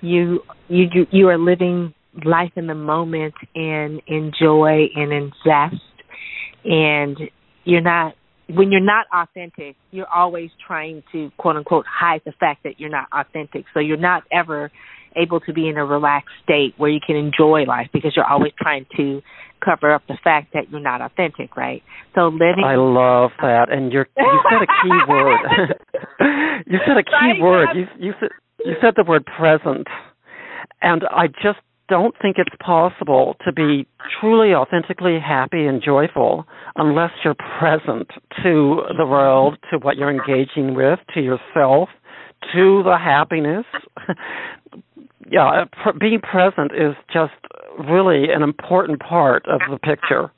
you you you are living life in the moment and in joy and in zest. And you're not when you're not authentic you're always trying to quote unquote hide the fact that you're not authentic. So you're not ever able to be in a relaxed state where you can enjoy life because you're always trying to cover up the fact that you're not authentic right? So living i love that. And you're you said a key word. You said a key right? word. you you said you said the word present. And I just don't think it's possible to be truly authentically happy and joyful unless you're present to the world, to what you're engaging with, to yourself, to the happiness. yeah, being present is just really an important part of the picture.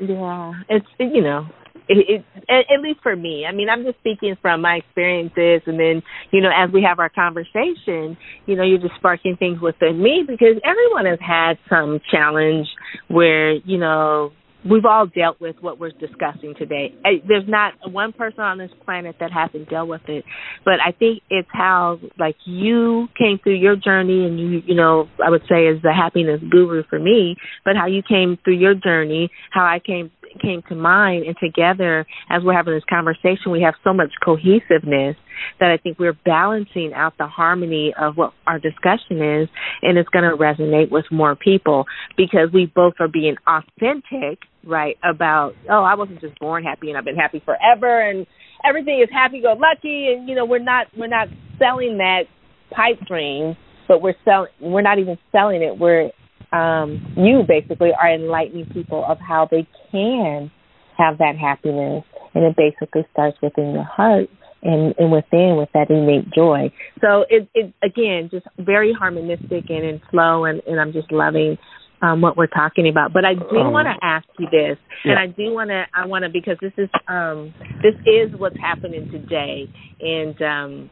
Yeah, it's you know it, it at least for me i mean i'm just speaking from my experiences and then you know as we have our conversation you know you're just sparking things within me because everyone has had some challenge where you know we've all dealt with what we're discussing today. There's not one person on this planet that hasn't dealt with it, but I think it's how like you came through your journey, and you you know I would say is the happiness guru for me, but how you came through your journey, how I came came to mind and together as we're having this conversation we have so much cohesiveness that I think we're balancing out the harmony of what our discussion is and it's going to resonate with more people because we both are being authentic right about oh I wasn't just born happy and I've been happy forever and everything is happy go lucky and you know we're not we're not selling that pipe dream but we're selling we're not even selling it. We're um, you basically are enlightening people of how they can have that happiness, and it basically starts within your heart and, and within with that innate joy. So it, it again just very harmonistic and in flow, and, and I'm just loving um, what we're talking about. But I do um, want to ask you this, yeah. and I do want to I want to because this is um, this is what's happening today, and um,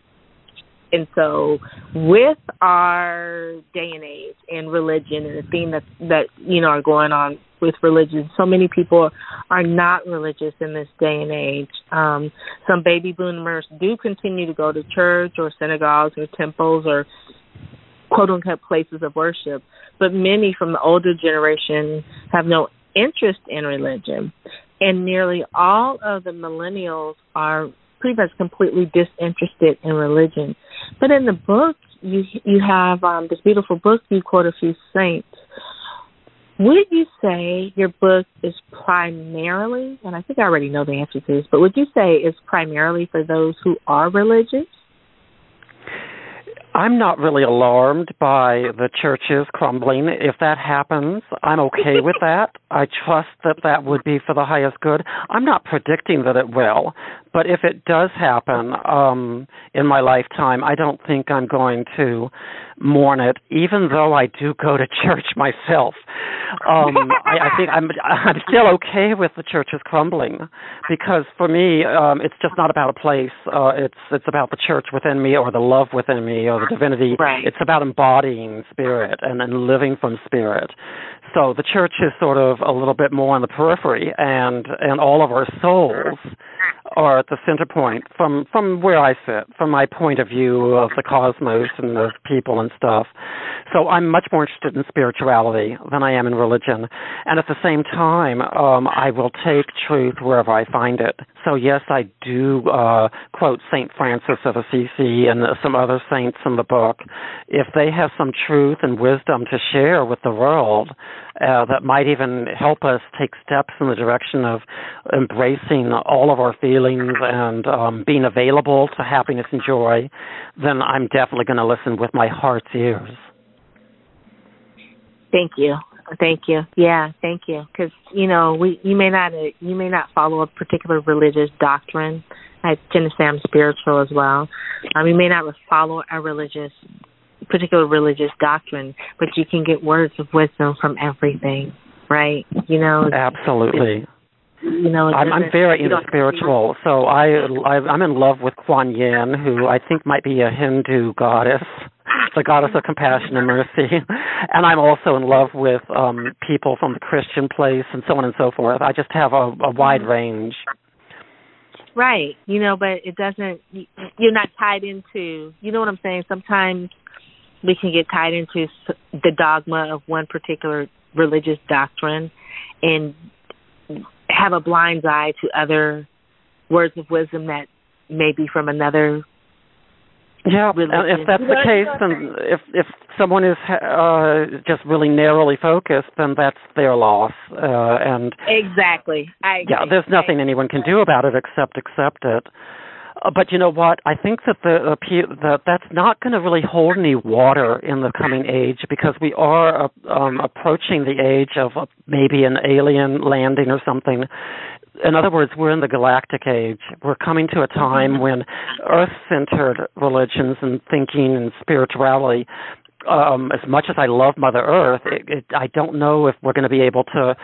and so, with our day and age and religion and the thing that that you know are going on with religion, so many people are not religious in this day and age. Um, some baby boomers do continue to go to church or synagogues or temples or quote unquote places of worship, but many from the older generation have no interest in religion. And nearly all of the millennials are pretty much completely disinterested in religion. But in the book, you you have um, this beautiful book. You quote a few saints. Would you say your book is primarily, and I think I already know the answer to this, but would you say it's primarily for those who are religious? I'm not really alarmed by the churches crumbling. If that happens, I'm okay with that. I trust that that would be for the highest good. I'm not predicting that it will, but if it does happen um in my lifetime, I don't think I'm going to mourn it, even though I do go to church myself. Um, I, I think I'm I'm still okay with the churches crumbling because for me, um, it's just not about a place. Uh, it's it's about the church within me, or the love within me, or the divinity. Right. It's about embodying spirit and, and living from spirit. So the church is sort of a little bit more on the periphery, and and all of our souls are at the center point from from where I sit, from my point of view of the cosmos and the people and stuff. So I'm much more interested in spirituality than I am in religion. And at the same time, um, I will take truth wherever I find it. So yes, I do uh, quote Saint Francis of Assisi and some other saints in the book. If they have some truth and wisdom to share with the world, uh, that might even help us take steps in the direction of embracing all of our feelings and um, being available to happiness and joy, then I'm definitely going to listen with my heart's ears. Thank you. Thank you. Yeah, thank you. Because you know, we you may not uh, you may not follow a particular religious doctrine. I tend to say I'm spiritual as well. Um, you may not follow a religious particular religious doctrine, but you can get words of wisdom from everything, right? You know, absolutely. You know, I'm, I'm very into spiritual, so I, I I'm in love with Kuan Yin, who I think might be a Hindu goddess, the goddess of compassion and mercy, and I'm also in love with um people from the Christian place and so on and so forth. I just have a, a wide mm-hmm. range. Right, you know, but it doesn't. You're not tied into. You know what I'm saying? Sometimes we can get tied into the dogma of one particular religious doctrine and have a blind eye to other words of wisdom that may be from another yeah, and if that's the case, then if if someone is uh, just really narrowly focused, then that's their loss. Uh, and exactly, I agree. yeah, there's nothing anyone can do about it except accept it. Uh, but you know what? I think that the uh, that that's not going to really hold any water in the coming age because we are uh, um, approaching the age of uh, maybe an alien landing or something. In other words, we're in the galactic age. We're coming to a time mm-hmm. when Earth-centered religions and thinking and spirituality um, as much as I love Mother Earth, it, it, I don't know if we're going to be able to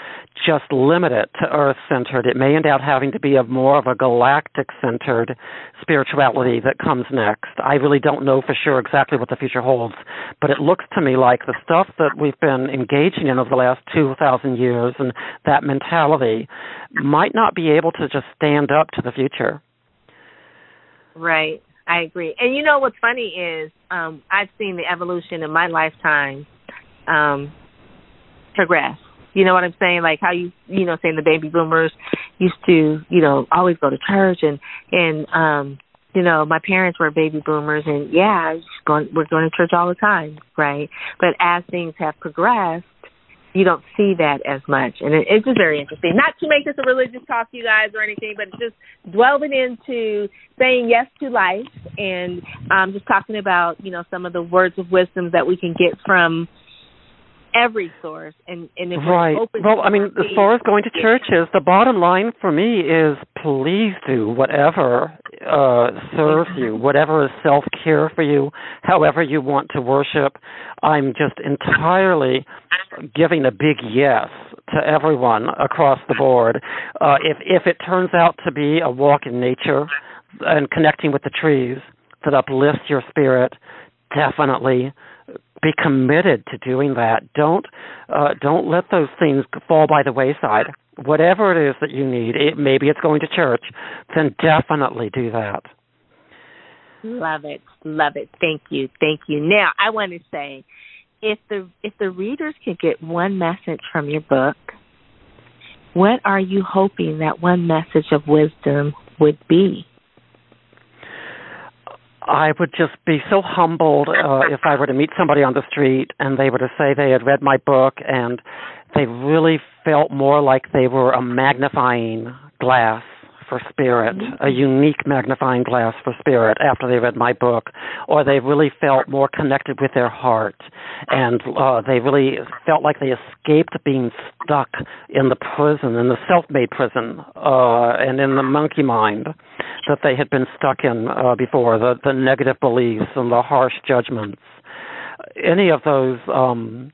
just limit it to Earth centered. It may end up having to be a more of a galactic centered spirituality that comes next. I really don't know for sure exactly what the future holds, but it looks to me like the stuff that we've been engaging in over the last 2,000 years and that mentality might not be able to just stand up to the future. Right. I agree. And you know what's funny is um I've seen the evolution in my lifetime um progress. You know what I'm saying? Like how you you know saying the baby boomers used to, you know, always go to church and and um you know, my parents were baby boomers and yeah, going we're going to church all the time, right? But as things have progressed, you don't see that as much, and it, it's just very interesting. Not to make this a religious talk, you guys, or anything, but just delving into saying yes to life and um, just talking about you know some of the words of wisdom that we can get from every source and and if right. well i mean as far as going to churches the bottom line for me is please do whatever uh serves you whatever is self care for you however you want to worship. I'm just entirely giving a big yes to everyone across the board. Uh, if if it turns out to be a walk in nature and connecting with the trees that uplifts your spirit, definitely be committed to doing that. Don't uh, don't let those things fall by the wayside. Whatever it is that you need, it, maybe it's going to church, then definitely do that. Love it, love it. Thank you, thank you. Now I want to say if the if the readers could get one message from your book, what are you hoping that one message of wisdom would be? I would just be so humbled uh, if I were to meet somebody on the street and they were to say they had read my book and they really felt more like they were a magnifying glass for spirit, a unique magnifying glass for spirit after they read my book, or they really felt more connected with their heart, and uh, they really felt like they escaped being stuck in the prison, in the self-made prison, uh, and in the monkey mind that they had been stuck in uh, before, the, the negative beliefs and the harsh judgments. Any of those um,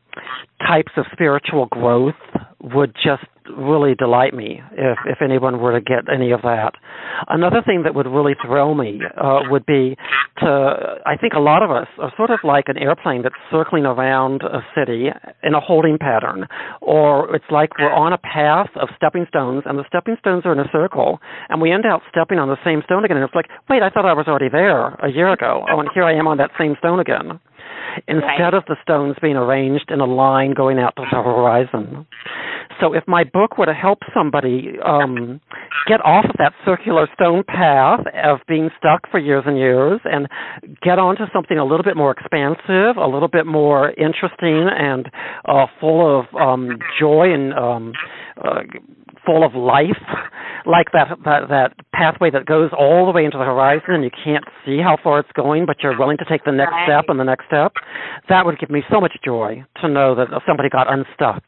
types of spiritual growth would just really delight me if if anyone were to get any of that. Another thing that would really thrill me uh, would be to I think a lot of us are sort of like an airplane that's circling around a city in a holding pattern, or it's like we're on a path of stepping stones and the stepping stones are in a circle, and we end up stepping on the same stone again, and it's like, wait, I thought I was already there a year ago. Oh, and here I am on that same stone again instead right. of the stones being arranged in a line going out to the horizon. So if my book were to help somebody um, get off of that circular stone path of being stuck for years and years and get onto something a little bit more expansive, a little bit more interesting, and uh, full of um, joy and um, uh, full of life, like that, that that pathway that goes all the way into the horizon and you can't see how far it's going, but you're willing to take the next right. step and the next step. That would give me so much joy to know that somebody got unstuck.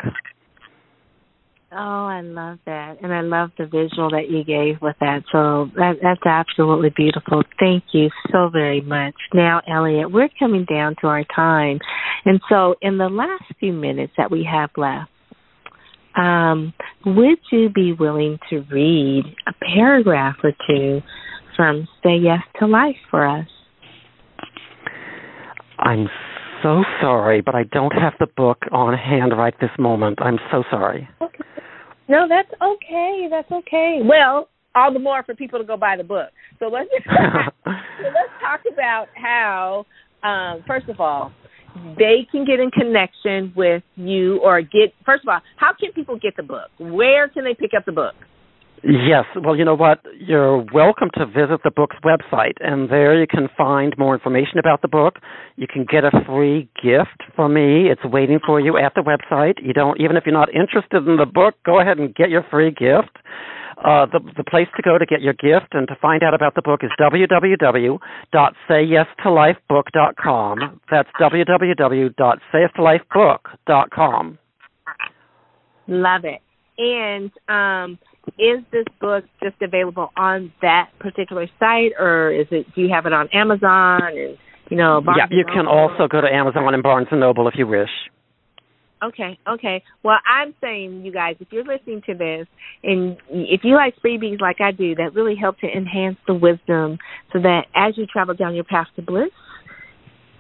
Oh, I love that, and I love the visual that you gave with that. So that, that's absolutely beautiful. Thank you so very much. Now, Elliot, we're coming down to our time, and so in the last few minutes that we have left, um, would you be willing to read a paragraph or two from "Say Yes to Life" for us? I'm so sorry, but I don't have the book on hand right this moment. I'm so sorry. Okay. No, that's okay. That's okay. Well, all the more for people to go buy the book. So let's so let's talk about how, um, first of all, they can get in connection with you or get. First of all, how can people get the book? Where can they pick up the book? Yes. Well, you know what? You're welcome to visit the book's website, and there you can find more information about the book. You can get a free gift from me. It's waiting for you at the website. You don't, even if you're not interested in the book, go ahead and get your free gift. Uh, the the place to go to get your gift and to find out about the book is www.sayyestolifebook.com. That's www.sayyestolifebook.com. Love it. And um, is this book just available on that particular site, or is it? Do you have it on Amazon and you know? Barnes yeah, you can also go to Amazon and Barnes and Noble if you wish. Okay, okay. Well, I'm saying, you guys, if you're listening to this and if you like freebies like I do, that really help to enhance the wisdom so that as you travel down your path to bliss,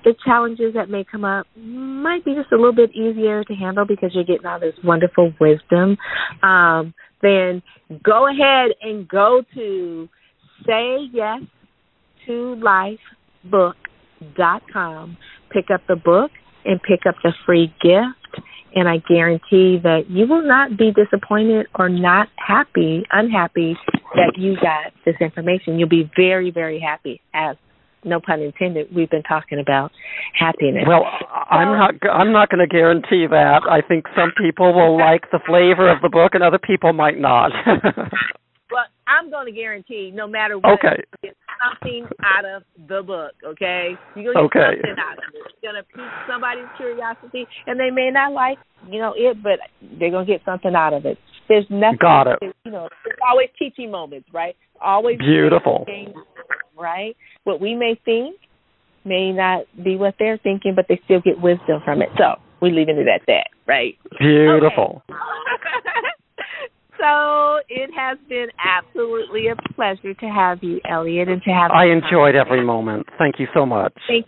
the challenges that may come up might be just a little bit easier to handle because you're getting all this wonderful wisdom. Um, then go ahead and go to say yes to lifebook.com. Pick up the book and pick up the free gift. And I guarantee that you will not be disappointed or not happy, unhappy that you got this information. You'll be very, very happy as no pun intended, we've been talking about happiness. Well, I'm not I'm not going to guarantee that. I think some people will like the flavor of the book and other people might not. well, I'm going to guarantee no matter what okay. Something out of the book, okay? You're to get okay. something out of it. It's going to pique somebody's curiosity and they may not like, you know, it, but they're going to get something out of it. There's nothing Got it. you know, there's always teaching moments, right? Always beautiful. right? What we may think may not be what they're thinking, but they still get wisdom from it. So we're leaving it at that, right? Beautiful. Okay. so it has been absolutely a pleasure to have you, Elliot, and to have. I enjoyed every moment. Thank you so much. Thank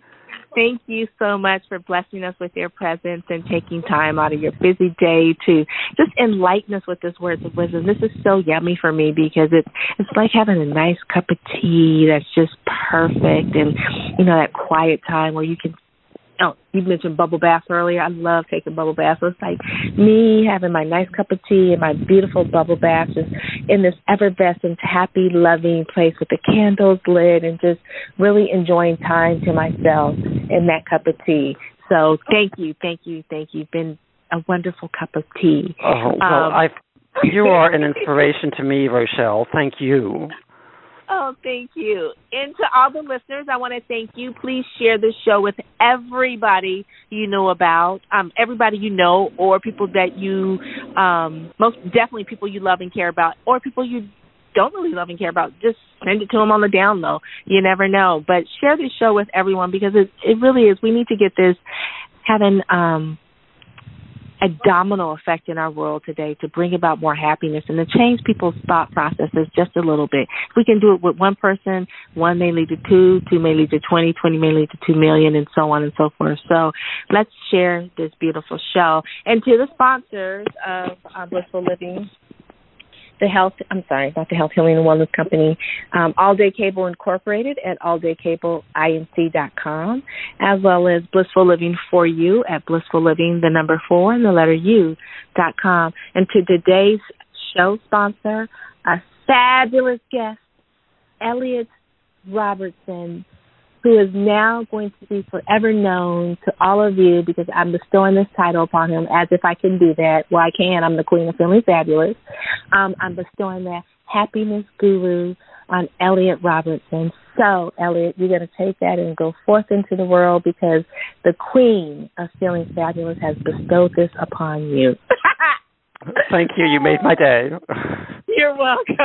Thank you so much for blessing us with your presence and taking time out of your busy day to just enlighten us with this words of wisdom. This is so yummy for me because it's it's like having a nice cup of tea that's just perfect and you know that quiet time where you can oh, you mentioned bubble baths earlier. I love taking bubble baths. So it's like me having my nice cup of tea and my beautiful bubble bath just in this effervescent, happy, loving place with the candles lit and just really enjoying time to myself in that cup of tea. So thank you, thank you, thank you. You've been a wonderful cup of tea. Oh, well, um, I you are an inspiration to me, Rochelle. Thank you. Oh, thank you. And to all the listeners, I want to thank you. Please share this show with everybody you know about, um, everybody you know, or people that you, um, most definitely people you love and care about, or people you don't really love and care about. Just send it to them on the down low. You never know. But share this show with everyone because it it really is. We need to get this having um a domino effect in our world today to bring about more happiness and to change people's thought processes just a little bit. If we can do it with one person, one may lead to two, two may lead to 20, 20 may lead to 2 million, and so on and so forth. So let's share this beautiful show. And to the sponsors of uh, Blissful Living, the health, I'm sorry, not the Health Healing and Wellness Company, um, All Day Cable Incorporated at alldaykableinc.com, as well as Blissful Living for You at Blissful Living, the number four, and the letter U dot com. And to today's show sponsor, a fabulous guest, Elliot Robertson, who is now going to be forever known to all of you because I'm bestowing this title upon him as if I can do that. Well, I can. I'm the queen of feeling fabulous. Um, I'm bestowing that happiness guru on Elliot Robertson. So, Elliot, you're going to take that and go forth into the world because the queen of feeling fabulous has bestowed this upon you. Thank you. You made my day. You're welcome.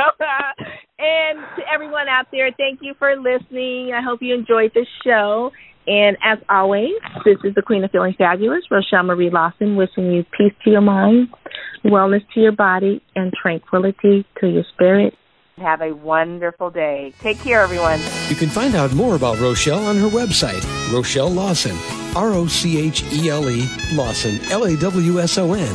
and to everyone out there, thank you for listening. I hope you enjoyed the show. And as always, this is the Queen of Feeling Fabulous, Rochelle Marie Lawson, wishing you peace to your mind, wellness to your body, and tranquility to your spirit. Have a wonderful day. Take care, everyone. You can find out more about Rochelle on her website, Rochelle Lawson, R O C H E L E Lawson, L A W S O N,